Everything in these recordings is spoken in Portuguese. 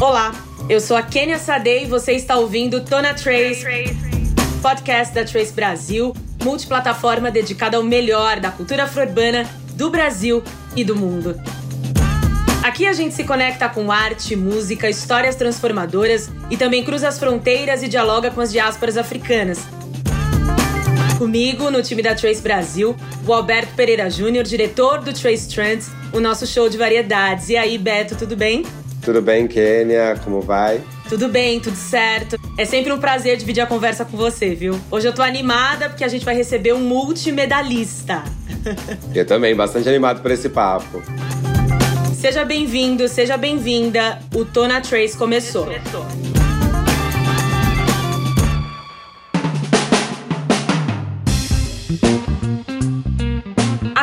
Olá, eu sou a Kenia Sade e você está ouvindo Tona Trace, podcast da Trace Brasil, multiplataforma dedicada ao melhor da cultura afro-urbana do Brasil e do mundo. Aqui a gente se conecta com arte, música, histórias transformadoras e também cruza as fronteiras e dialoga com as diásporas africanas. Comigo, no time da Trace Brasil, o Alberto Pereira Júnior, diretor do Trace Trends, o nosso show de variedades. E aí, Beto, tudo bem? Tudo bem, Kênia? Como vai? Tudo bem, tudo certo. É sempre um prazer dividir a conversa com você, viu? Hoje eu tô animada porque a gente vai receber um multimedalista. Eu também, bastante animado por esse papo. Seja bem-vindo, seja bem-vinda. O Tona Trace começou. começou.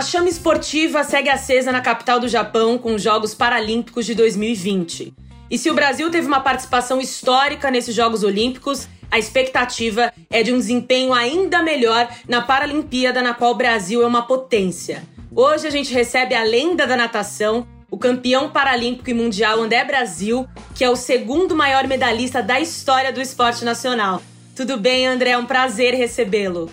A chama esportiva segue acesa na capital do Japão com os Jogos Paralímpicos de 2020. E se o Brasil teve uma participação histórica nesses Jogos Olímpicos, a expectativa é de um desempenho ainda melhor na Paralimpíada, na qual o Brasil é uma potência. Hoje a gente recebe a lenda da natação, o campeão paralímpico e mundial André Brasil, que é o segundo maior medalhista da história do esporte nacional. Tudo bem, André? É um prazer recebê-lo.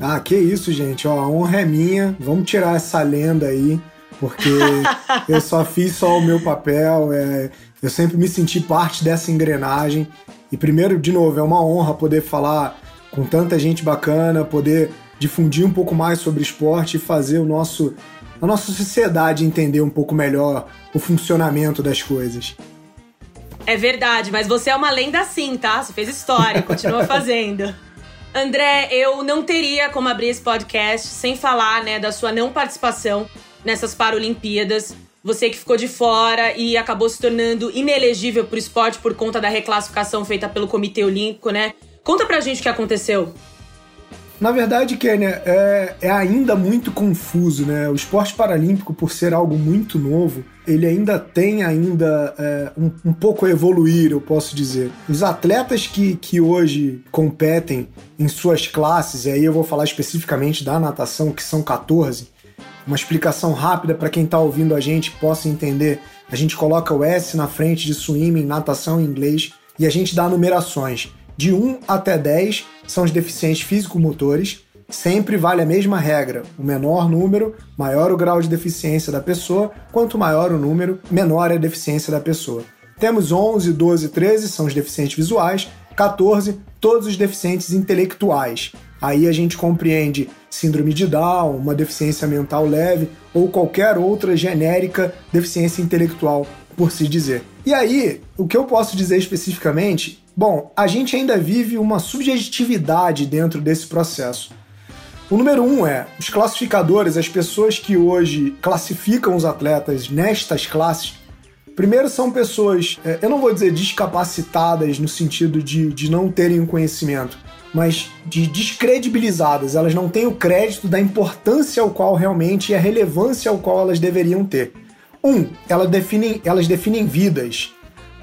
Ah, que isso, gente. Ó, a honra é minha. Vamos tirar essa lenda aí, porque eu só fiz só o meu papel. É, eu sempre me senti parte dessa engrenagem. E primeiro, de novo, é uma honra poder falar com tanta gente bacana, poder difundir um pouco mais sobre esporte e fazer o nosso a nossa sociedade entender um pouco melhor o funcionamento das coisas. É verdade, mas você é uma lenda sim, tá? Você fez história, continua fazendo. André, eu não teria como abrir esse podcast sem falar, né, da sua não participação nessas Paralimpíadas. Você que ficou de fora e acabou se tornando inelegível para o esporte por conta da reclassificação feita pelo Comitê Olímpico, né? Conta pra gente o que aconteceu. Na verdade, Kênia, é, é, ainda muito confuso, né? O esporte paralímpico, por ser algo muito novo, ele ainda tem ainda é, um, um, pouco a evoluir, eu posso dizer. Os atletas que, que hoje competem em suas classes, e aí eu vou falar especificamente da natação, que são 14, uma explicação rápida para quem está ouvindo a gente possa entender. A gente coloca o S na frente de swimming, natação em inglês, e a gente dá numerações. De 1 até 10 são os deficientes físico-motores. Sempre vale a mesma regra: o menor número, maior o grau de deficiência da pessoa, quanto maior o número, menor é a deficiência da pessoa. Temos 11, 12, 13 são os deficientes visuais, 14 todos os deficientes intelectuais. Aí a gente compreende síndrome de Down, uma deficiência mental leve ou qualquer outra genérica deficiência intelectual, por se dizer. E aí, o que eu posso dizer especificamente Bom, a gente ainda vive uma subjetividade dentro desse processo. O número um é os classificadores, as pessoas que hoje classificam os atletas nestas classes. Primeiro, são pessoas, é, eu não vou dizer descapacitadas no sentido de, de não terem o conhecimento, mas de descredibilizadas. Elas não têm o crédito da importância ao qual realmente e a relevância ao qual elas deveriam ter. Um, elas definem, elas definem vidas.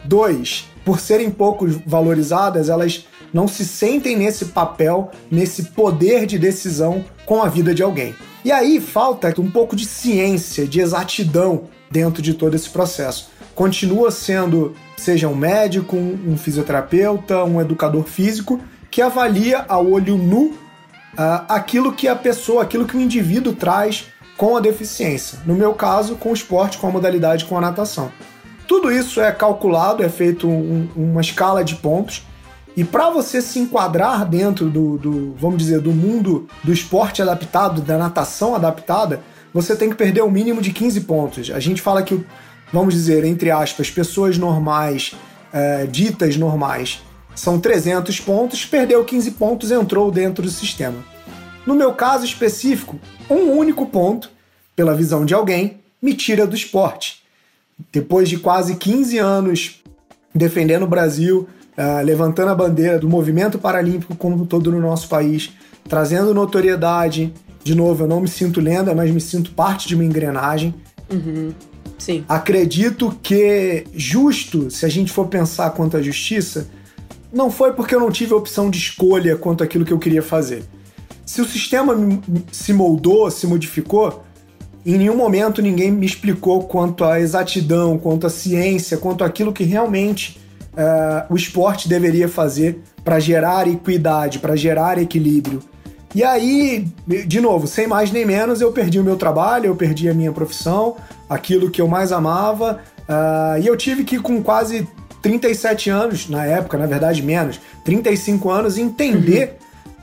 Dois, por serem pouco valorizadas, elas não se sentem nesse papel, nesse poder de decisão com a vida de alguém. E aí falta um pouco de ciência, de exatidão dentro de todo esse processo. Continua sendo, seja um médico, um fisioterapeuta, um educador físico, que avalia a olho nu uh, aquilo que a pessoa, aquilo que o indivíduo traz com a deficiência. No meu caso, com o esporte, com a modalidade, com a natação. Tudo isso é calculado, é feito um, uma escala de pontos. E para você se enquadrar dentro do, do, vamos dizer, do mundo do esporte adaptado, da natação adaptada, você tem que perder o um mínimo de 15 pontos. A gente fala que, vamos dizer, entre aspas, pessoas normais, é, ditas normais, são 300 pontos, perdeu 15 pontos, entrou dentro do sistema. No meu caso específico, um único ponto, pela visão de alguém, me tira do esporte depois de quase 15 anos defendendo o Brasil, uh, levantando a bandeira do movimento paralímpico como todo no nosso país, trazendo notoriedade. De novo, eu não me sinto lenda, mas me sinto parte de uma engrenagem. Uhum. Sim. Acredito que justo, se a gente for pensar quanto à justiça, não foi porque eu não tive a opção de escolha quanto àquilo que eu queria fazer. Se o sistema se moldou, se modificou, Em nenhum momento ninguém me explicou quanto à exatidão, quanto à ciência, quanto àquilo que realmente uh, o esporte deveria fazer para gerar equidade, para gerar equilíbrio. E aí, de novo, sem mais nem menos, eu perdi o meu trabalho, eu perdi a minha profissão, aquilo que eu mais amava, uh, e eu tive que, com quase 37 anos, na época, na verdade menos, 35 anos, entender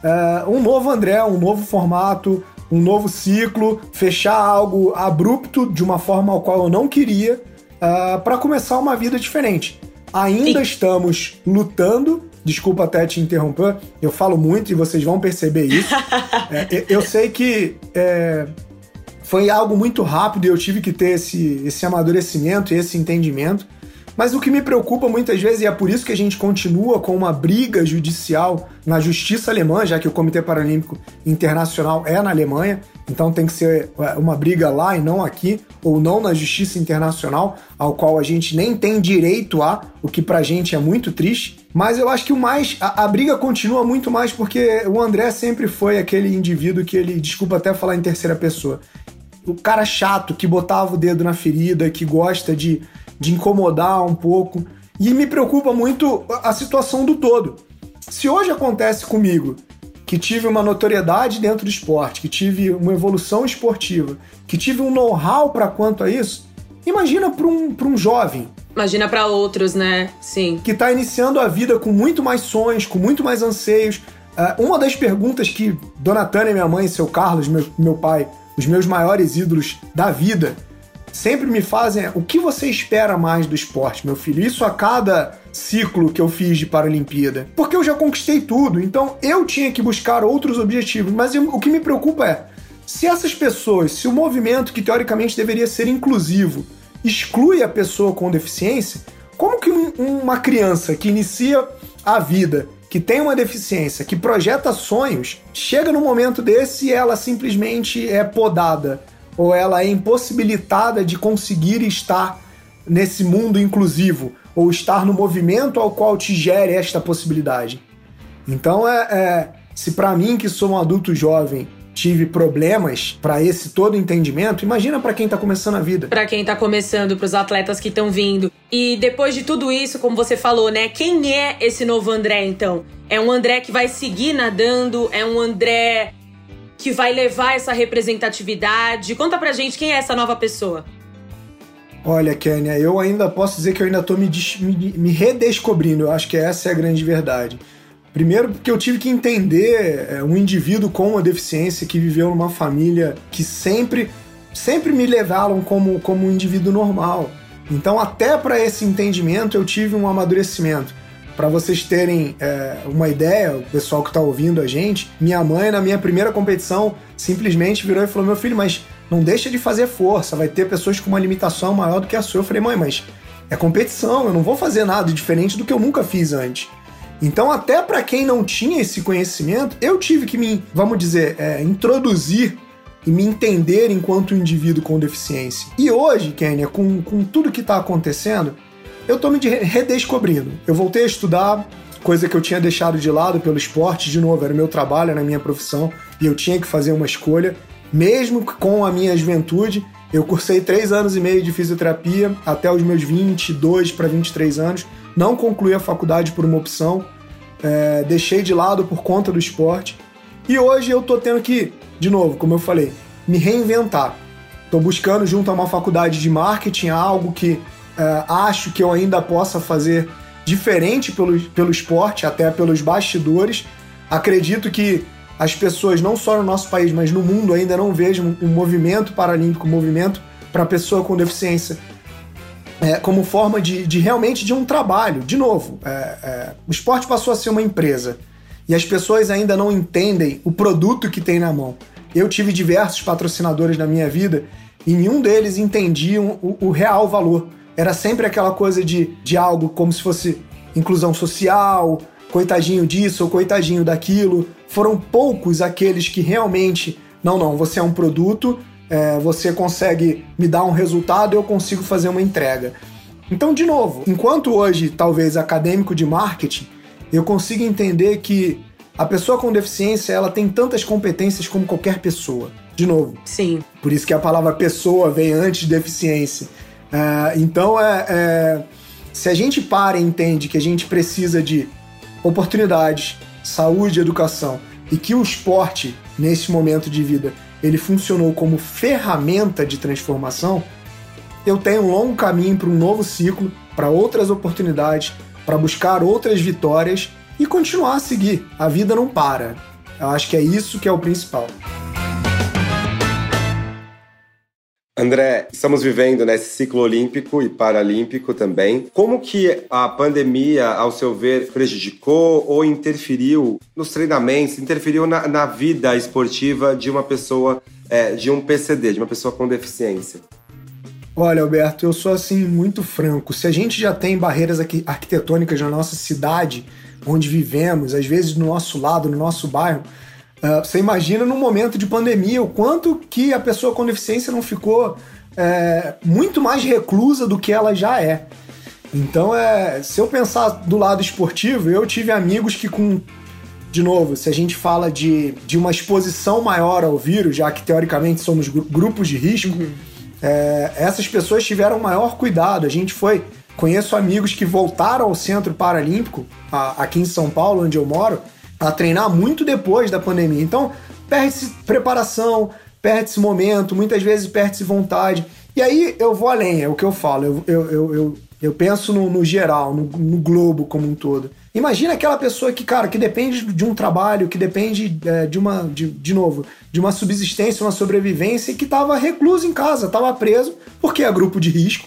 uhum. uh, um novo André, um novo formato, um novo ciclo, fechar algo abrupto de uma forma ao qual eu não queria, uh, para começar uma vida diferente. Ainda Sim. estamos lutando. Desculpa até te interromper, eu falo muito e vocês vão perceber isso. é, eu sei que é, foi algo muito rápido e eu tive que ter esse, esse amadurecimento e esse entendimento. Mas o que me preocupa muitas vezes, e é por isso que a gente continua com uma briga judicial na justiça alemã, já que o Comitê Paralímpico Internacional é na Alemanha, então tem que ser é, uma briga lá e não aqui, ou não na justiça internacional, ao qual a gente nem tem direito a, o que pra gente é muito triste. Mas eu acho que o mais. A, a briga continua muito mais porque o André sempre foi aquele indivíduo que ele, desculpa até falar em terceira pessoa, o cara chato que botava o dedo na ferida, que gosta de de incomodar um pouco. E me preocupa muito a situação do todo. Se hoje acontece comigo que tive uma notoriedade dentro do esporte, que tive uma evolução esportiva, que tive um know-how para quanto a isso, imagina para um, um jovem. Imagina para outros, né? Sim. Que está iniciando a vida com muito mais sonhos, com muito mais anseios. Uh, uma das perguntas que Dona Tânia, minha mãe, e seu Carlos, meu, meu pai, os meus maiores ídolos da vida, sempre me fazem o que você espera mais do esporte, meu filho? Isso a cada ciclo que eu fiz de Paralimpíada. Porque eu já conquistei tudo, então eu tinha que buscar outros objetivos. Mas o que me preocupa é, se essas pessoas, se o movimento que teoricamente deveria ser inclusivo, exclui a pessoa com deficiência, como que uma criança que inicia a vida, que tem uma deficiência, que projeta sonhos, chega num momento desse e ela simplesmente é podada? Ou ela é impossibilitada de conseguir estar nesse mundo inclusivo ou estar no movimento ao qual te gere esta possibilidade. Então é, é se para mim que sou um adulto jovem tive problemas para esse todo entendimento, imagina para quem tá começando a vida. Para quem tá começando, para os atletas que estão vindo. E depois de tudo isso, como você falou, né? Quem é esse novo André então? É um André que vai seguir nadando, é um André que vai levar essa representatividade? Conta pra gente quem é essa nova pessoa. Olha, Kênia, eu ainda posso dizer que eu ainda tô me, me, me redescobrindo. Eu acho que essa é a grande verdade. Primeiro, porque eu tive que entender é, um indivíduo com uma deficiência que viveu numa família que sempre, sempre me levaram como, como um indivíduo normal. Então, até para esse entendimento, eu tive um amadurecimento. Para vocês terem é, uma ideia, o pessoal que está ouvindo a gente, minha mãe, na minha primeira competição, simplesmente virou e falou: Meu filho, mas não deixa de fazer força, vai ter pessoas com uma limitação maior do que a sua. Eu falei: Mãe, mas é competição, eu não vou fazer nada diferente do que eu nunca fiz antes. Então, até para quem não tinha esse conhecimento, eu tive que me, vamos dizer, é, introduzir e me entender enquanto indivíduo com deficiência. E hoje, Kênia, com, com tudo que está acontecendo, eu tô me redescobrindo. Eu voltei a estudar, coisa que eu tinha deixado de lado pelo esporte, de novo, era o meu trabalho, era a minha profissão, e eu tinha que fazer uma escolha. Mesmo com a minha juventude, eu cursei três anos e meio de fisioterapia até os meus 22 para 23 anos. Não concluí a faculdade por uma opção, é, deixei de lado por conta do esporte. E hoje eu tô tendo que, de novo, como eu falei, me reinventar. Tô buscando junto a uma faculdade de marketing algo que Uh, acho que eu ainda possa fazer diferente pelo, pelo esporte, até pelos bastidores. Acredito que as pessoas, não só no nosso país, mas no mundo, ainda não vejam um movimento paralímpico, um movimento para pessoa com deficiência, é, como forma de, de, realmente de um trabalho. De novo, é, é, o esporte passou a ser uma empresa e as pessoas ainda não entendem o produto que tem na mão. Eu tive diversos patrocinadores na minha vida e nenhum deles entendiam o, o real valor era sempre aquela coisa de, de algo como se fosse inclusão social, coitadinho disso ou coitadinho daquilo. Foram poucos aqueles que realmente, não, não, você é um produto, é, você consegue me dar um resultado, eu consigo fazer uma entrega. Então, de novo, enquanto hoje, talvez acadêmico de marketing, eu consigo entender que a pessoa com deficiência ela tem tantas competências como qualquer pessoa. de novo. Sim. Por isso que a palavra pessoa vem antes de deficiência. É, então, é, é, se a gente para e entende que a gente precisa de oportunidades, saúde, educação e que o esporte, nesse momento de vida, ele funcionou como ferramenta de transformação, eu tenho um longo caminho para um novo ciclo, para outras oportunidades, para buscar outras vitórias e continuar a seguir. A vida não para. Eu acho que é isso que é o principal. André, estamos vivendo nesse ciclo olímpico e paralímpico também. Como que a pandemia, ao seu ver, prejudicou ou interferiu nos treinamentos, interferiu na, na vida esportiva de uma pessoa, é, de um PCD, de uma pessoa com deficiência? Olha, Alberto, eu sou assim muito franco. Se a gente já tem barreiras arquitetônicas na nossa cidade, onde vivemos, às vezes no nosso lado, no nosso bairro, Uh, você imagina num momento de pandemia o quanto que a pessoa com deficiência não ficou é, muito mais reclusa do que ela já é. Então, é, se eu pensar do lado esportivo, eu tive amigos que com de novo, se a gente fala de, de uma exposição maior ao vírus, já que teoricamente somos grupos de risco, uhum. é, essas pessoas tiveram maior cuidado. A gente foi. Conheço amigos que voltaram ao Centro Paralímpico, a, aqui em São Paulo, onde eu moro, a treinar muito depois da pandemia. Então, perde-se preparação, perde-se momento, muitas vezes perde-se vontade. E aí eu vou além, é o que eu falo. Eu, eu, eu, eu, eu penso no, no geral, no, no, globo como um todo. Imagina aquela pessoa que, cara, que depende de um trabalho, que depende é, de uma, de, de novo, de uma subsistência, uma sobrevivência, que estava recluso em casa, estava preso, porque é grupo de risco.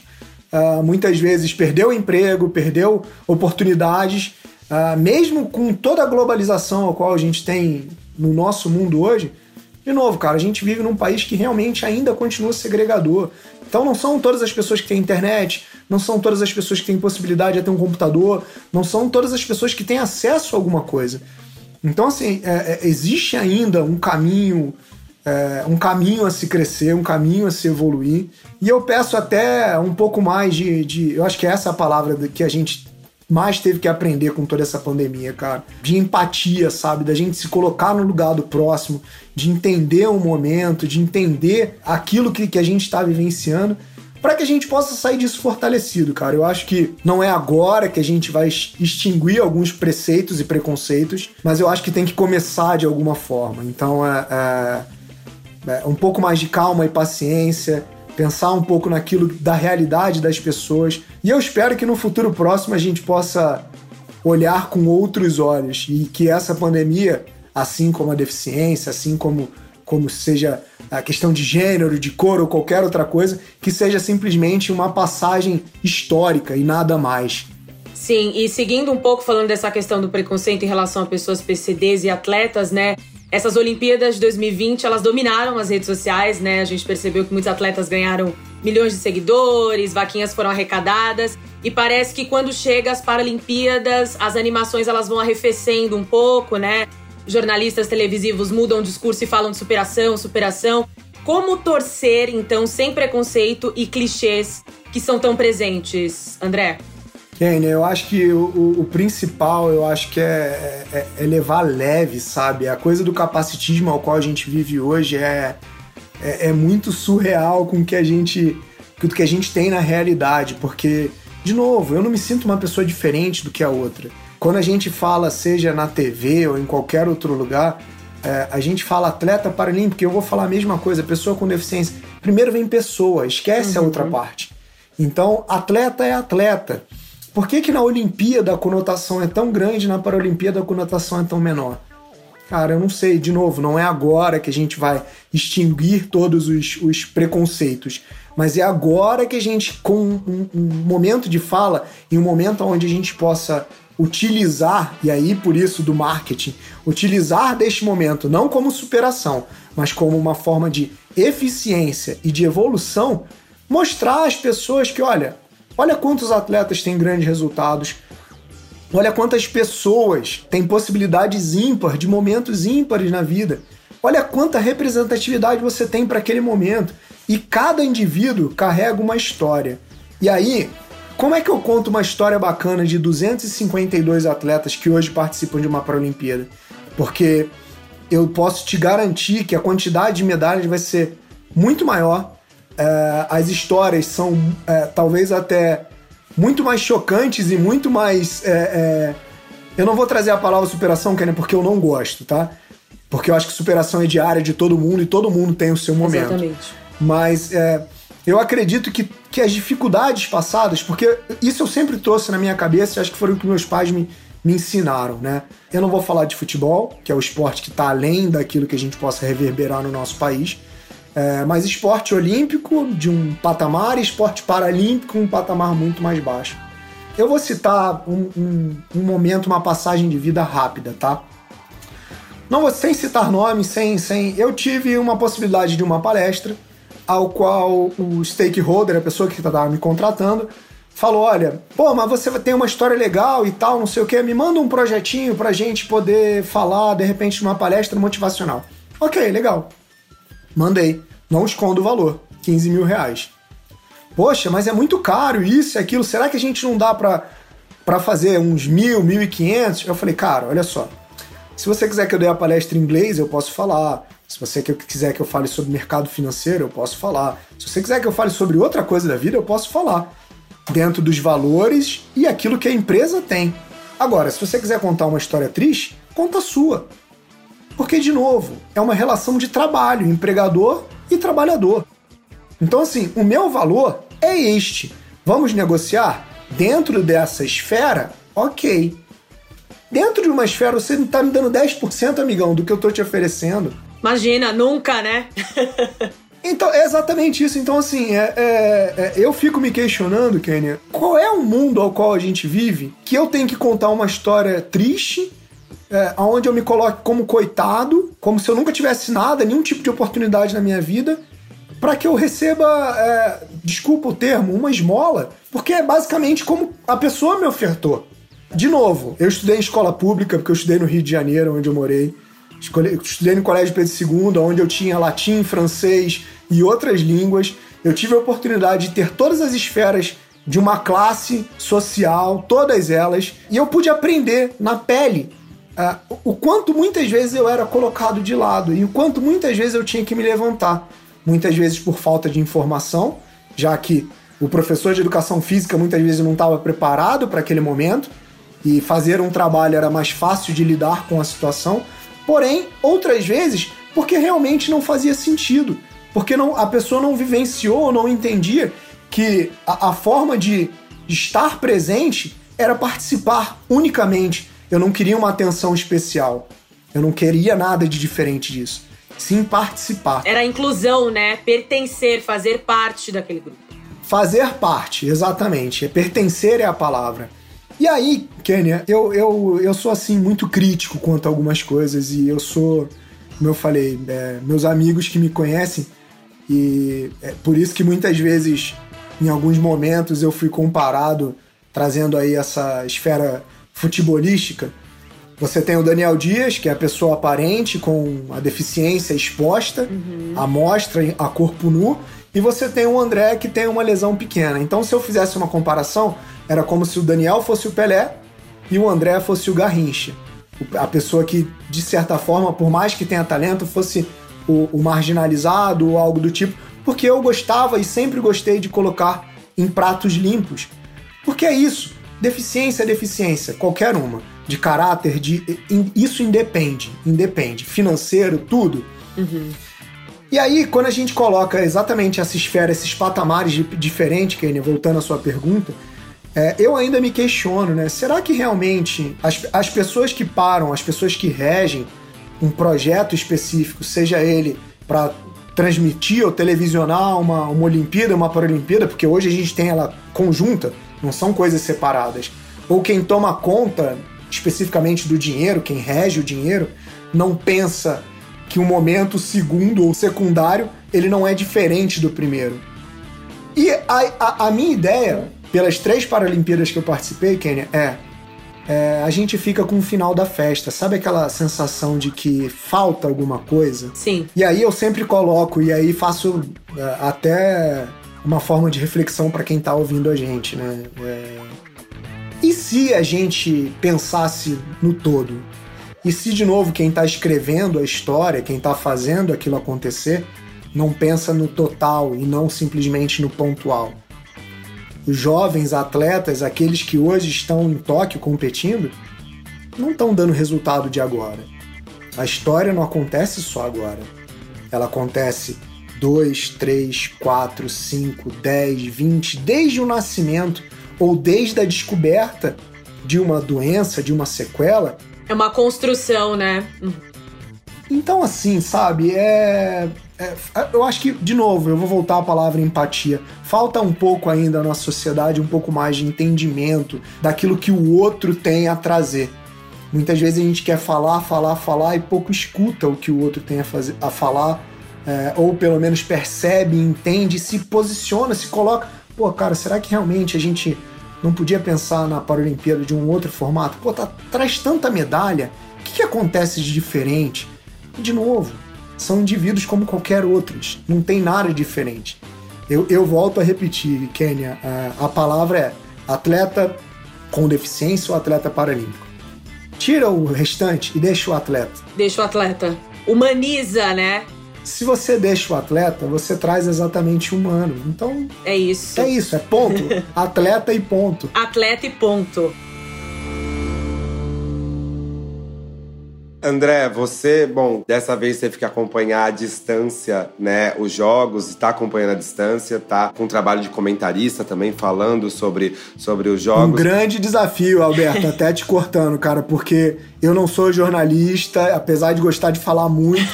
Uh, muitas vezes perdeu emprego, perdeu oportunidades Uh, mesmo com toda a globalização a qual a gente tem no nosso mundo hoje, de novo, cara, a gente vive num país que realmente ainda continua segregador. Então não são todas as pessoas que têm internet, não são todas as pessoas que têm possibilidade de ter um computador, não são todas as pessoas que têm acesso a alguma coisa. Então, assim, é, é, existe ainda um caminho, é, um caminho a se crescer, um caminho a se evoluir. E eu peço até um pouco mais de. de eu acho que essa é a palavra que a gente mais teve que aprender com toda essa pandemia, cara. De empatia, sabe? Da gente se colocar no lugar do próximo, de entender o momento, de entender aquilo que, que a gente está vivenciando, para que a gente possa sair disso fortalecido, cara. Eu acho que não é agora que a gente vai extinguir alguns preceitos e preconceitos, mas eu acho que tem que começar de alguma forma. Então é, é, é um pouco mais de calma e paciência pensar um pouco naquilo da realidade das pessoas. E eu espero que no futuro próximo a gente possa olhar com outros olhos e que essa pandemia, assim como a deficiência, assim como como seja a questão de gênero, de cor ou qualquer outra coisa, que seja simplesmente uma passagem histórica e nada mais. Sim, e seguindo um pouco falando dessa questão do preconceito em relação a pessoas PCDs e atletas, né? Essas Olimpíadas de 2020, elas dominaram as redes sociais, né? A gente percebeu que muitos atletas ganharam milhões de seguidores, vaquinhas foram arrecadadas e parece que quando chega as Paralimpíadas, as animações elas vão arrefecendo um pouco, né? Jornalistas televisivos mudam o discurso e falam de superação, superação. Como torcer, então, sem preconceito e clichês que são tão presentes, André? Kenny, eu acho que o, o, o, principal, eu acho que é, é, é, levar leve, sabe? A coisa do capacitismo ao qual a gente vive hoje é, é, é muito surreal com o que a gente com o que a gente tem na realidade, porque, de novo, eu não me sinto uma pessoa diferente do que a outra. Quando a gente fala, seja na TV ou em qualquer outro lugar, é, a gente fala atleta paralímpico, eu vou falar a mesma coisa, pessoa com deficiência. Primeiro vem pessoa, esquece uhum. a outra parte. Então, atleta é atleta. Por que, que na Olimpíada a conotação é tão grande na Paralimpíada a conotação é tão menor? Cara, eu não sei, de novo, não é agora que a gente vai extinguir todos os, os preconceitos, mas é agora que a gente, com um, um momento de fala e um momento onde a gente possa utilizar, e aí por isso do marketing, utilizar deste momento não como superação, mas como uma forma de eficiência e de evolução, mostrar às pessoas que, olha, Olha quantos atletas têm grandes resultados. Olha quantas pessoas têm possibilidades ímpares, de momentos ímpares na vida. Olha quanta representatividade você tem para aquele momento. E cada indivíduo carrega uma história. E aí, como é que eu conto uma história bacana de 252 atletas que hoje participam de uma Paralimpíada? Porque eu posso te garantir que a quantidade de medalhas vai ser muito maior. É, as histórias são é, talvez até muito mais chocantes e muito mais. É, é eu não vou trazer a palavra superação, Kenny, porque eu não gosto, tá? Porque eu acho que superação é diária de todo mundo e todo mundo tem o seu momento. Exatamente. Mas é, eu acredito que, que as dificuldades passadas, porque isso eu sempre trouxe na minha cabeça e acho que foram o que meus pais me, me ensinaram, né? Eu não vou falar de futebol, que é o esporte que está além daquilo que a gente possa reverberar no nosso país, é, mas esporte olímpico de um patamar e esporte paralímpico um patamar muito mais baixo. Eu vou citar um, um, um momento, uma passagem de vida rápida, tá? Não vou sem citar nomes, sem, sem. Eu tive uma possibilidade de uma palestra, ao qual o stakeholder, a pessoa que estava me contratando, falou: olha, pô, mas você tem uma história legal e tal, não sei o que, me manda um projetinho pra gente poder falar, de repente, numa palestra motivacional. Ok, legal. Mandei. Não escondo o valor. 15 mil reais. Poxa, mas é muito caro isso e aquilo. Será que a gente não dá pra, pra fazer uns mil, mil e quinhentos? Eu falei, cara, olha só. Se você quiser que eu dê a palestra em inglês, eu posso falar. Se você quiser que eu fale sobre mercado financeiro, eu posso falar. Se você quiser que eu fale sobre outra coisa da vida, eu posso falar dentro dos valores e aquilo que a empresa tem. Agora, se você quiser contar uma história triste, conta a sua. Porque, de novo, é uma relação de trabalho, empregador e trabalhador. Então, assim, o meu valor é este. Vamos negociar? Dentro dessa esfera, ok. Dentro de uma esfera, você não está me dando 10%, amigão, do que eu estou te oferecendo. Imagina, nunca, né? Então, é exatamente isso. Então, assim, é, é, é, eu fico me questionando, Kenya, qual é o mundo ao qual a gente vive que eu tenho que contar uma história triste, é, onde eu me coloque como coitado, como se eu nunca tivesse nada, nenhum tipo de oportunidade na minha vida, para que eu receba, é, desculpa o termo, uma esmola, porque é basicamente como a pessoa me ofertou. De novo, eu estudei em escola pública, porque eu estudei no Rio de Janeiro, onde eu morei. Estudei no Colégio Pedro II, onde eu tinha latim, francês, e outras línguas. Eu tive a oportunidade de ter todas as esferas de uma classe social, todas elas, e eu pude aprender na pele uh, o quanto muitas vezes eu era colocado de lado e o quanto muitas vezes eu tinha que me levantar. Muitas vezes por falta de informação, já que o professor de educação física muitas vezes não estava preparado para aquele momento e fazer um trabalho era mais fácil de lidar com a situação. Porém, outras vezes, porque realmente não fazia sentido porque não, a pessoa não vivenciou ou não entendia que a, a forma de, de estar presente era participar unicamente. Eu não queria uma atenção especial. Eu não queria nada de diferente disso. Sim participar. Era a inclusão, né? Pertencer, fazer parte daquele grupo. Fazer parte, exatamente. Pertencer é a palavra. E aí, Kênia, eu, eu, eu sou assim muito crítico quanto a algumas coisas e eu sou, como eu falei, é, meus amigos que me conhecem e é por isso que muitas vezes, em alguns momentos, eu fui comparado, trazendo aí essa esfera futebolística. Você tem o Daniel Dias, que é a pessoa aparente com a deficiência exposta, uhum. a mostra, a corpo nu, e você tem o André, que tem uma lesão pequena. Então, se eu fizesse uma comparação, era como se o Daniel fosse o Pelé e o André fosse o Garrincha. A pessoa que, de certa forma, por mais que tenha talento, fosse o, o marginalizado ou algo do tipo, porque eu gostava e sempre gostei de colocar em pratos limpos. Porque é isso. Deficiência é deficiência, qualquer uma. De caráter, de. Isso independe. Independe. Financeiro, tudo. Uhum. E aí, quando a gente coloca exatamente essa esfera, esses patamares diferentes, Kenny, voltando à sua pergunta, é, eu ainda me questiono, né? Será que realmente as, as pessoas que param, as pessoas que regem, um projeto específico, seja ele para transmitir ou televisionar uma, uma Olimpíada, uma Paralimpíada, porque hoje a gente tem ela conjunta, não são coisas separadas. Ou quem toma conta especificamente do dinheiro, quem rege o dinheiro, não pensa que o momento segundo ou secundário ele não é diferente do primeiro. E a, a, a minha ideia, pelas três Paralimpíadas que eu participei, Kenya, é é, a gente fica com o final da festa. Sabe aquela sensação de que falta alguma coisa? Sim. E aí eu sempre coloco, e aí faço é, até uma forma de reflexão para quem tá ouvindo a gente, né? É... E se a gente pensasse no todo? E se, de novo, quem está escrevendo a história, quem está fazendo aquilo acontecer, não pensa no total e não simplesmente no pontual. Os jovens atletas, aqueles que hoje estão em Tóquio competindo, não estão dando resultado de agora. A história não acontece só agora. Ela acontece 2, 3, 4, 5, 10, 20, desde o nascimento ou desde a descoberta de uma doença, de uma sequela. É uma construção, né? Então, assim, sabe, é, é, Eu acho que, de novo, eu vou voltar à palavra empatia. Falta um pouco ainda na sociedade, um pouco mais de entendimento daquilo que o outro tem a trazer. Muitas vezes a gente quer falar, falar, falar e pouco escuta o que o outro tem a, fazer, a falar, é, ou pelo menos percebe, entende, se posiciona, se coloca. Pô, cara, será que realmente a gente não podia pensar na Paralimpíada de um outro formato? Pô, tá, traz tanta medalha, o que, que acontece de diferente? de novo, são indivíduos como qualquer outros, não tem nada diferente. Eu, eu volto a repetir, Kênia, a, a palavra é atleta com deficiência ou atleta paralímpico. Tira o restante e deixa o atleta. Deixa o atleta. Humaniza, né? Se você deixa o atleta, você traz exatamente humano. Então. É isso. É isso, é ponto. atleta e ponto. Atleta e ponto. André, você, bom, dessa vez você fica acompanhar à distância, né, os jogos, está acompanhando à distância, tá com um trabalho de comentarista também falando sobre, sobre os jogos. Um grande desafio, Alberto, até te cortando, cara, porque eu não sou jornalista, apesar de gostar de falar muito,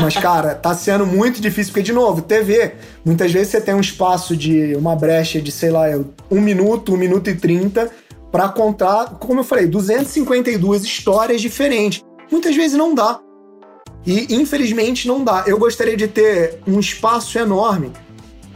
mas, cara, tá sendo muito difícil, porque, de novo, TV, muitas vezes você tem um espaço de uma brecha de, sei lá, um minuto, um minuto e trinta, para contar, como eu falei, 252 histórias diferentes. Muitas vezes não dá. E infelizmente não dá. Eu gostaria de ter um espaço enorme.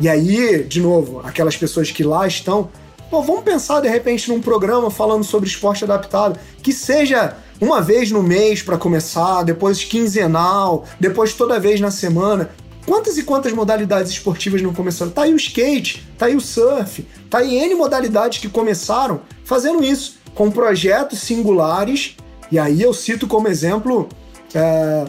E aí, de novo, aquelas pessoas que lá estão, pô, vamos pensar de repente num programa falando sobre esporte adaptado, que seja uma vez no mês para começar, depois quinzenal, depois toda vez na semana. Quantas e quantas modalidades esportivas não começaram? Tá aí o skate, tá aí o surf, tá aí N modalidades que começaram fazendo isso, com projetos singulares e aí eu cito como exemplo, é,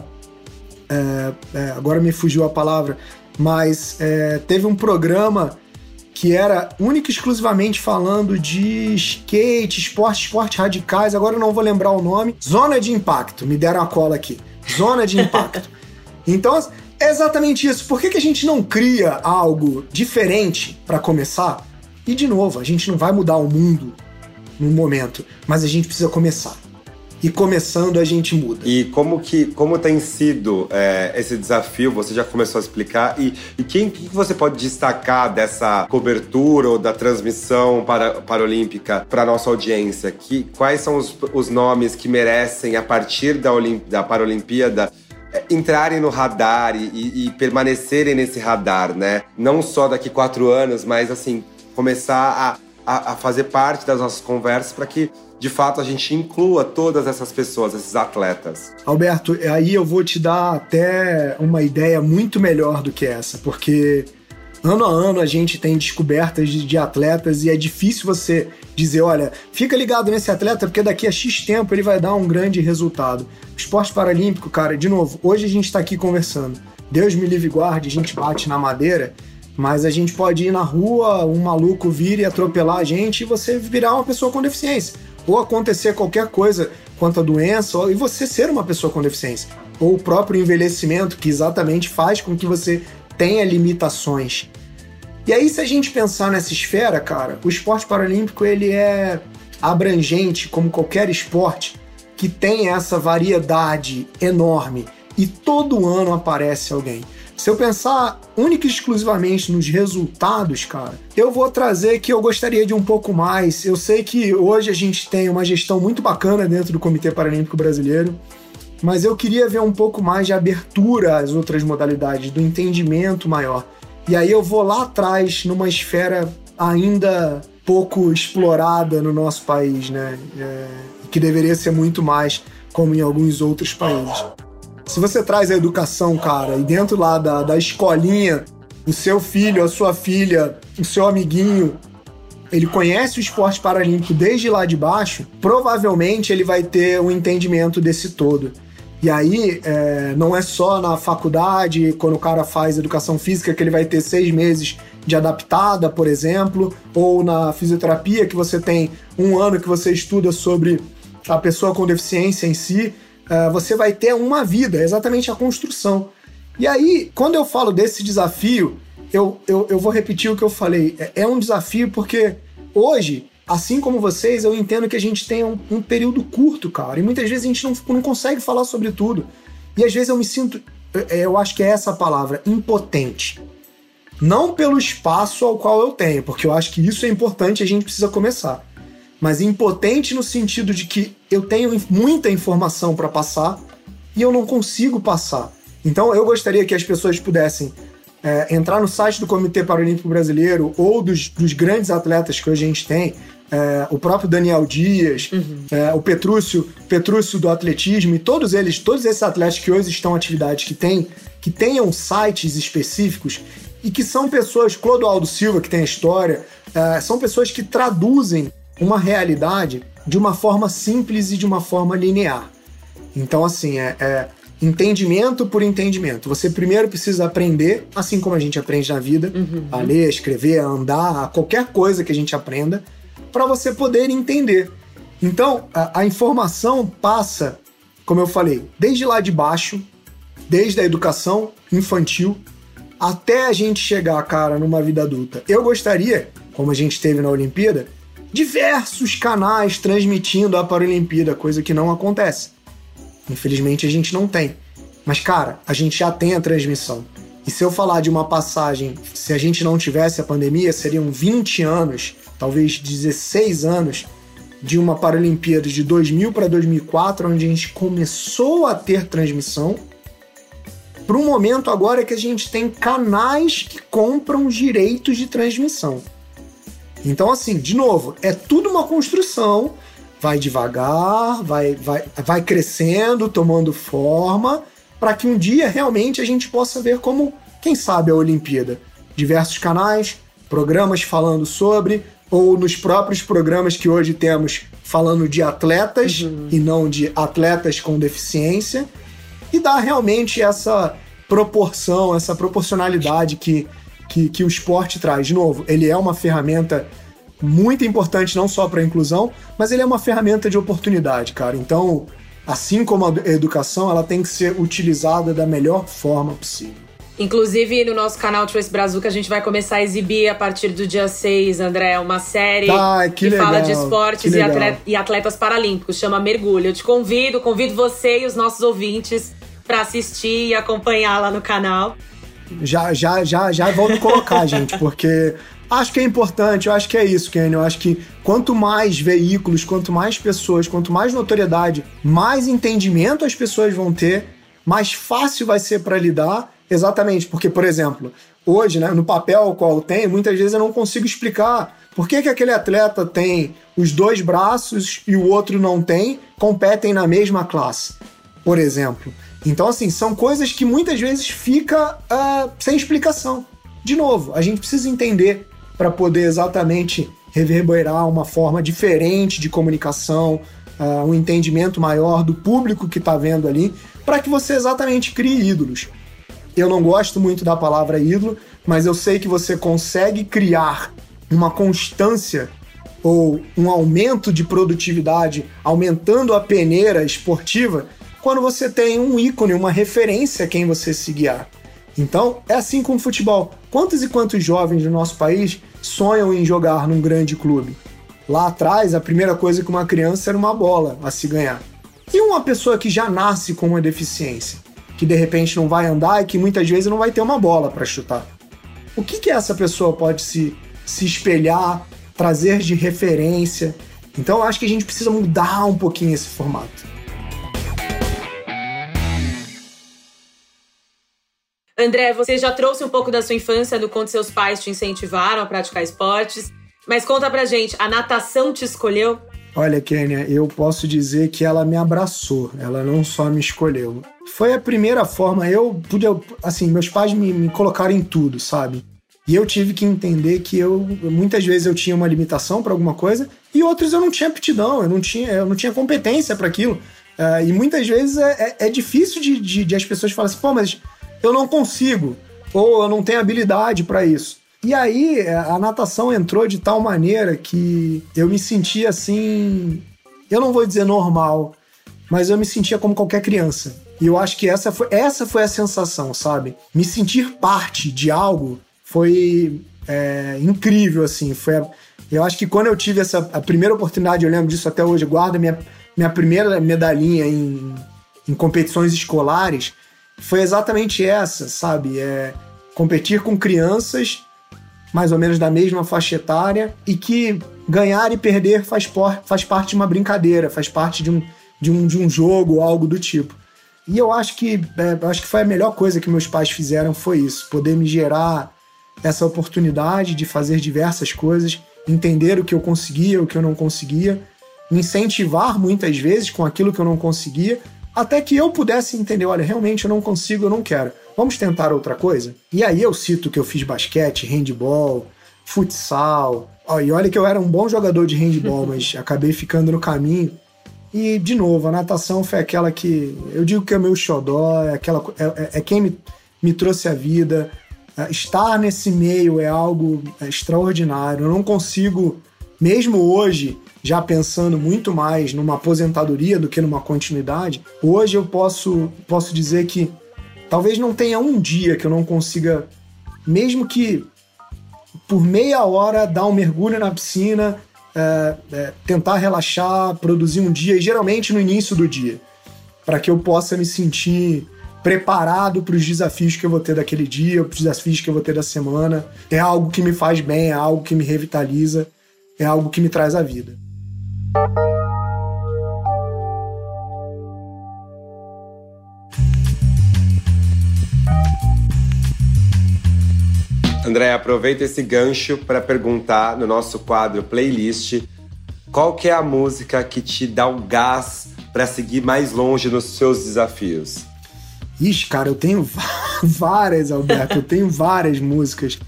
é, é, agora me fugiu a palavra, mas é, teve um programa que era único e exclusivamente falando de skate, esporte, esportes radicais, agora eu não vou lembrar o nome. Zona de Impacto, me deram a cola aqui. Zona de Impacto. então, é exatamente isso. Por que, que a gente não cria algo diferente para começar? E, de novo, a gente não vai mudar o mundo no momento, mas a gente precisa começar e começando a gente muda. E como que como tem sido é, esse desafio? Você já começou a explicar e, e quem que você pode destacar dessa cobertura ou da transmissão para paralímpica para nossa audiência? Que quais são os, os nomes que merecem a partir da, Olimp, da Paralimpíada é, entrarem no radar e, e, e, permanecerem nesse radar, né? Não só daqui quatro anos, mas assim começar a, a, a fazer parte das nossas conversas para que de fato a gente inclua todas essas pessoas, esses atletas. Alberto, aí eu vou te dar até uma ideia muito melhor do que essa, porque ano a ano a gente tem descobertas de, de, atletas e é difícil você dizer, olha, fica ligado nesse atleta porque daqui a X tempo ele vai dar um grande resultado. Esporte paralímpico, cara, de novo, hoje a gente está aqui conversando. Deus me livre guarde, a gente bate na madeira, mas a gente pode ir na rua, um maluco vir e atropelar a gente e você virar uma pessoa com deficiência ou acontecer qualquer coisa quanto à doença, ou, e você ser uma pessoa com deficiência. Ou o próprio envelhecimento, que exatamente faz com que você tenha limitações. E aí, se a gente pensar nessa esfera, cara, o esporte paralímpico ele é abrangente como qualquer esporte que tem essa variedade enorme e todo ano aparece alguém. Se eu pensar única e exclusivamente nos resultados, cara, eu vou trazer que eu gostaria de um pouco mais. Eu sei que hoje a gente tem uma gestão muito bacana dentro do Comitê Paralímpico Brasileiro, mas eu queria ver um pouco mais de abertura às outras modalidades, do entendimento maior. E aí eu vou lá atrás, numa esfera ainda pouco explorada no nosso país, né? É, que deveria ser muito mais como em alguns outros países. Se você traz a educação, cara, e dentro lá da, da escolinha, o seu filho, a sua filha, o seu amiguinho ele conhece o esporte paralímpico desde lá de baixo, provavelmente ele vai ter um entendimento desse todo. E aí, é, não é só na faculdade, quando o cara faz educação física, que ele vai ter seis meses de adaptada, por exemplo, ou na fisioterapia, que você tem um ano que você estuda sobre a pessoa com deficiência em si. É, você vai ter uma vida, é exatamente a construção. E aí, quando eu falo desse desafio, eu, eu, eu vou repetir o que eu falei. É, é um desafio porque hoje assim como vocês, eu entendo que a gente tem um, um, período curto, cara. E muitas vezes a gente não, não consegue falar sobre tudo. E às vezes eu me sinto, eu acho que é essa a palavra, impotente. Não pelo espaço ao qual eu tenho, porque eu acho que isso é importante e a gente precisa começar. Mas impotente no sentido de que eu tenho muita informação para passar e eu não consigo passar. Então eu gostaria que as pessoas pudessem é, entrar no site do Comitê Paralímpico Brasileiro ou dos, dos grandes atletas que hoje a gente tem, é, o próprio Daniel Dias, uhum. é, o Petrúcio, Petrúcio do atletismo e todos eles, todos esses atletas que hoje estão em atividade, que, tem, que tenham sites específicos e que são pessoas, Clodoaldo Silva, que tem a história, é, são pessoas que traduzem uma realidade de uma forma simples e de uma forma linear. Então, assim, é, é entendimento por entendimento. Você primeiro precisa aprender, assim como a gente aprende na vida, uhum. a ler, a escrever, a andar, a qualquer coisa que a gente aprenda para você poder entender. Então, a, a informação passa, como eu falei, desde lá de baixo, desde a educação infantil, até a gente chegar, cara, numa vida adulta. Eu gostaria, como a gente teve na Olimpíada, diversos canais transmitindo a Paralimpíada, coisa que não acontece. Infelizmente a gente não tem. Mas, cara, a gente já tem a transmissão. E se eu falar de uma passagem, se a gente não tivesse a pandemia, seriam 20 anos talvez 16 anos, de uma Paralimpíada de 2000 para 2004, onde a gente começou a ter transmissão, para um momento agora que a gente tem canais que compram direitos de transmissão. Então, assim, de novo, é tudo uma construção, vai devagar, vai, vai, vai crescendo, tomando forma, para que um dia realmente a gente possa ver como, quem sabe, a Olimpíada. Diversos canais, programas falando sobre, ou nos próprios programas que hoje temos falando de atletas uhum. e não de atletas com deficiência, e dá realmente essa proporção, essa proporcionalidade que, que, que o esporte traz. De novo, ele é uma ferramenta muito importante não só para a inclusão, mas ele é uma ferramenta de oportunidade, cara. Então, assim como a educação, ela tem que ser utilizada da melhor forma possível. Inclusive, no nosso canal Trace Brazuca, a gente vai começar a exibir a partir do dia 6, André, uma série ah, que, que fala de esportes e, atleta, e, atletas paralímpicos, chama Mergulho. Eu te convido, convido você e os nossos ouvintes para assistir e acompanhar lá no canal. Já, já, já, já vou me colocar, gente, porque acho que é importante, eu acho que é isso, Kenny. Eu acho que quanto mais veículos, quanto mais pessoas, quanto mais notoriedade, mais entendimento as pessoas vão ter, mais fácil vai ser para lidar Exatamente, porque, por exemplo, hoje, né, no papel qual eu tenho, muitas vezes eu não consigo explicar por que, que aquele atleta tem os dois braços e o outro não tem, competem na mesma classe, por exemplo. Então, assim, são coisas que muitas vezes fica uh, sem explicação. De novo, a gente precisa entender para poder exatamente reverberar uma forma diferente de comunicação, uh, um entendimento maior do público que está vendo ali, para que você exatamente crie ídolos. Eu não gosto muito da palavra ídolo, mas eu sei que você consegue criar uma constância ou um aumento de produtividade, aumentando a peneira esportiva, quando você tem um ícone, uma referência a quem você se guiar. Então, é assim com o futebol. Quantos e quantos jovens do nosso país sonham em jogar num grande clube? Lá atrás, a primeira coisa que uma criança era uma bola a se ganhar. E uma pessoa que já nasce com uma deficiência? que de repente não vai andar e que muitas vezes não vai ter uma bola para chutar. O que, que essa pessoa pode se, se espelhar, trazer de referência? Então eu acho que a gente precisa mudar um pouquinho esse formato. André, você já trouxe um pouco da sua infância do quanto seus pais te incentivaram a praticar esportes, mas conta pra gente, a natação te escolheu? Olha, Kênia, eu posso dizer que ela me abraçou, ela não só me escolheu. Foi a primeira forma, eu pude, assim, meus pais me, me colocaram em tudo, sabe? E eu tive que entender que eu muitas vezes eu tinha uma limitação para alguma coisa e outras eu não tinha aptidão, eu não tinha, eu não tinha competência para aquilo. Uh, e muitas vezes é, é, é difícil de, de, de, as pessoas falarem assim, pô, mas eu não consigo, ou eu não tenho habilidade para isso. E aí a natação entrou de tal maneira que eu me sentia assim, eu não vou dizer normal, mas eu me sentia como qualquer criança. E eu acho que essa foi, essa foi a sensação, sabe? Me sentir parte de algo foi é, incrível, assim. Foi a, eu acho que quando eu tive essa a primeira oportunidade, eu lembro disso até hoje, guardo minha, minha primeira medalhinha em, em competições escolares, foi exatamente essa, sabe? É, competir com crianças mais ou menos da mesma faixa etária e que ganhar e perder faz, por, faz parte de uma brincadeira, faz parte de um, de um, de um jogo, algo do tipo. E eu acho que é, acho que foi a melhor coisa que meus pais fizeram foi isso, poder me gerar essa oportunidade de fazer diversas coisas, entender o que eu conseguia, o que eu não conseguia, me incentivar muitas vezes com aquilo que eu não conseguia, até que eu pudesse entender, olha, realmente eu não consigo, eu não quero. Vamos tentar outra coisa? E aí eu cito que eu fiz basquete, handball, futsal. E olha que eu era um bom jogador de handball, mas acabei ficando no caminho e, de novo, a natação foi aquela que eu digo que é meu xodó, é, aquela, é, é, é quem me, me trouxe a vida. É, estar nesse meio é algo é, extraordinário. Eu não consigo, mesmo hoje, já pensando muito mais numa aposentadoria do que numa continuidade, hoje eu posso, posso dizer que talvez não tenha um dia que eu não consiga, mesmo que por meia hora, dar um mergulho na piscina é, é, tentar relaxar, produzir um dia, e geralmente no início do dia, para que eu possa me sentir preparado para os desafios que eu vou ter daquele dia, para os desafios que eu vou ter da semana. É algo que me faz bem, é algo que me revitaliza, é algo que me traz a vida. André, aproveita esse gancho para perguntar no nosso quadro playlist qual que é a música que te dá um gás para seguir mais longe nos seus desafios. Ixi, cara, eu tenho várias, Alberto, eu tenho várias músicas.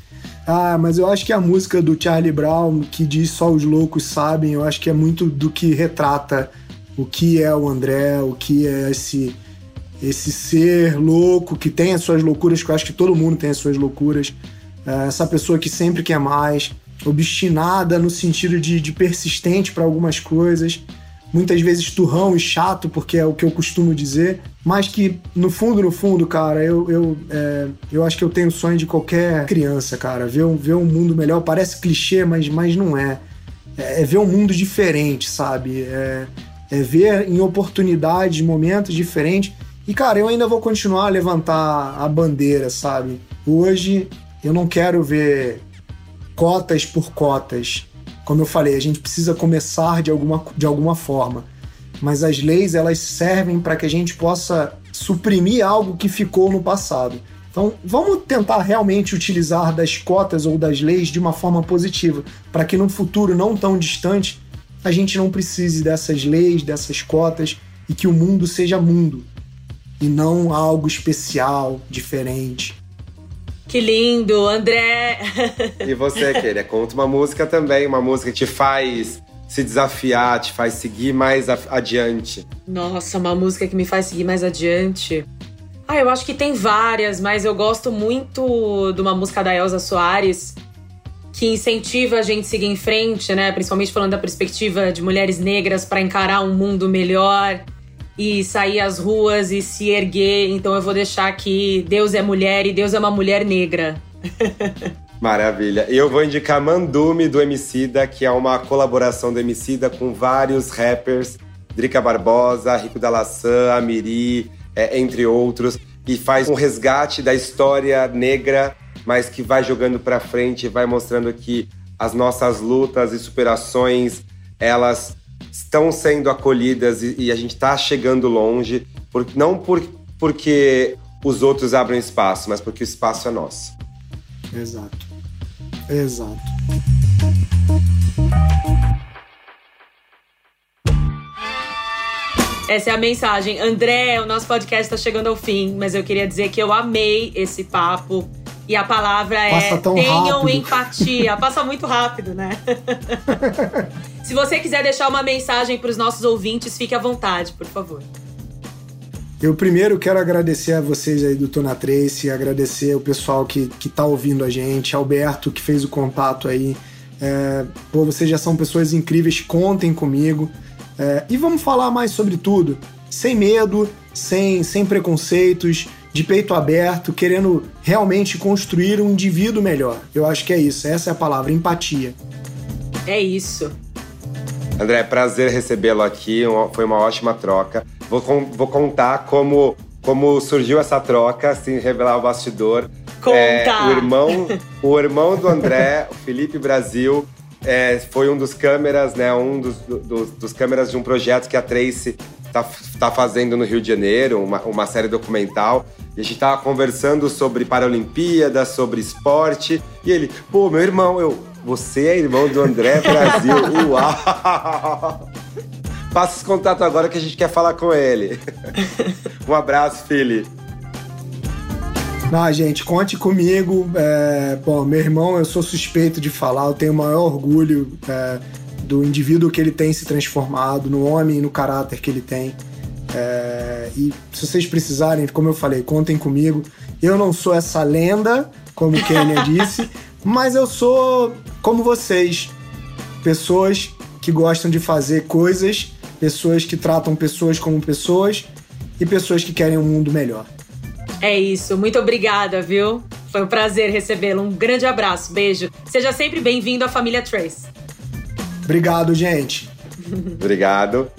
Ah, mas eu acho que a música do Charlie Brown, que diz só os loucos sabem, eu acho que é muito do que retrata o que é o André, o que é esse esse ser louco que tem as suas loucuras, que eu acho que todo mundo tem as suas loucuras. É, essa pessoa que sempre quer mais, obstinada no sentido de, de persistente para algumas coisas, muitas vezes turrão e chato, porque é o que eu costumo dizer, mas que no fundo, no fundo, cara, eu, eu, é, eu acho que eu tenho o sonho de qualquer criança, cara, ver, ver um mundo melhor. Parece clichê, mas, mas não é. é. É ver um mundo diferente, sabe? É, é ver em oportunidades, momentos diferentes. E, cara, eu ainda vou continuar a levantar a bandeira, sabe? Hoje eu não quero ver cotas por cotas. Como eu falei, a gente precisa começar de alguma, de alguma forma. Mas as leis, elas servem para que a gente possa suprimir algo que ficou no passado. Então, vamos tentar realmente utilizar das cotas ou das leis de uma forma positiva, para que no futuro não tão distante a gente não precise dessas leis, dessas cotas e que o mundo seja mundo e não algo especial, diferente. Que lindo, André! e você, querida, conta uma música também, uma música que te faz se desafiar, te faz seguir mais adiante. Nossa, uma música que me faz seguir mais adiante. Ah, eu acho que tem várias, mas eu gosto muito de uma música da Elza Soares que incentiva a gente a seguir em frente, né? Principalmente falando da perspectiva de mulheres negras para encarar um mundo melhor e sair às ruas e se erguer. Então eu vou deixar aqui Deus é mulher e Deus é uma mulher negra. Maravilha. Eu vou indicar Mandume do Emicida, que é uma colaboração do Emicida com vários rappers, Drica Barbosa, Rico da Laçã, Amiri, é, entre outros, e faz um resgate da história negra, mas que vai jogando para frente, vai mostrando que as nossas lutas e superações, elas estão sendo acolhidas e, e a gente está chegando longe, por, não por, porque os outros abrem espaço, mas porque o espaço é nosso. Exato. Exato. Essa é a mensagem. André, o nosso podcast está chegando ao fim, mas eu queria dizer que eu amei esse papo. E a palavra Passa é tenham rápido. empatia. Passa muito rápido, né? Se você quiser deixar uma mensagem para os nossos ouvintes, fique à vontade, por favor. Eu primeiro quero agradecer a vocês aí do Tona Trace, agradecer o pessoal que, que tá ouvindo a gente, Alberto que fez o contato aí. É, pô, vocês já são pessoas incríveis, contem comigo. É, e vamos falar mais sobre tudo, sem medo, sem, sem preconceitos, de peito aberto, querendo realmente construir um indivíduo melhor. Eu acho que é isso, essa é a palavra, empatia. É isso. André, prazer recebê-lo aqui, foi uma ótima troca. Vou, vou contar como, como surgiu essa troca, sem revelar o bastidor. Conta! É, o, irmão, o irmão do André, o Felipe Brasil, é, foi um dos câmeras, né? Um dos, dos, dos, câmeras de um projeto que a Trace tá, tá fazendo no Rio de Janeiro, uma, uma série documental. E a gente tava conversando sobre Paralimpíadas, sobre esporte. E ele, pô, meu irmão, eu, você é irmão do André Brasil. Uau! Passa esse contato agora que a gente quer falar com ele. um abraço, Fili. Ah, gente, conte comigo. É, bom, meu irmão, eu sou suspeito de falar, eu tenho o maior orgulho é, do indivíduo que ele tem se transformado, no homem e no caráter que ele tem. É, e se vocês precisarem, como eu falei, contem comigo. Eu não sou essa lenda, como Kenya disse, mas eu sou como vocês, pessoas que gostam de fazer coisas, pessoas que tratam pessoas como pessoas e pessoas que querem um mundo melhor. É isso, muito obrigada, viu? Foi um prazer recebê-lo. Um grande abraço, beijo. Seja sempre bem-vindo à família Trace. Obrigado, gente. Obrigado.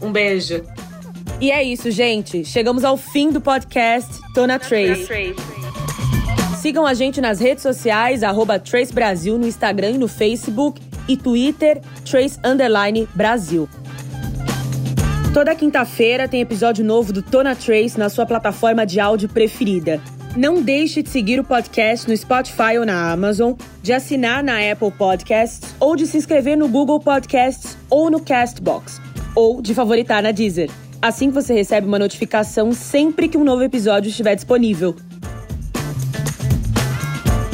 Um beijo. E é isso, gente. Chegamos ao fim do podcast Tona Trace. Sigam a gente nas redes sociais, arroba Trace Brasil no Instagram e no Facebook e Twitter, Trace Underline Brasil. Toda quinta-feira tem episódio novo do Tona Trace na sua plataforma de áudio preferida. Não deixe de seguir o podcast no Spotify ou na Amazon, de assinar na Apple Podcasts ou de se inscrever no Google Podcasts ou no Castbox, ou de favoritar na Deezer. Assim você recebe uma notificação sempre que um novo episódio estiver disponível.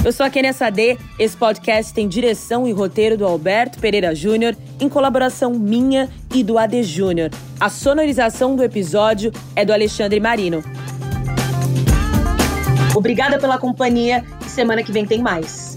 Eu sou a Kenia Sade. Esse podcast tem direção e roteiro do Alberto Pereira Júnior, em colaboração minha e do AD Júnior. A sonorização do episódio é do Alexandre Marino. Obrigada pela companhia e semana que vem tem mais.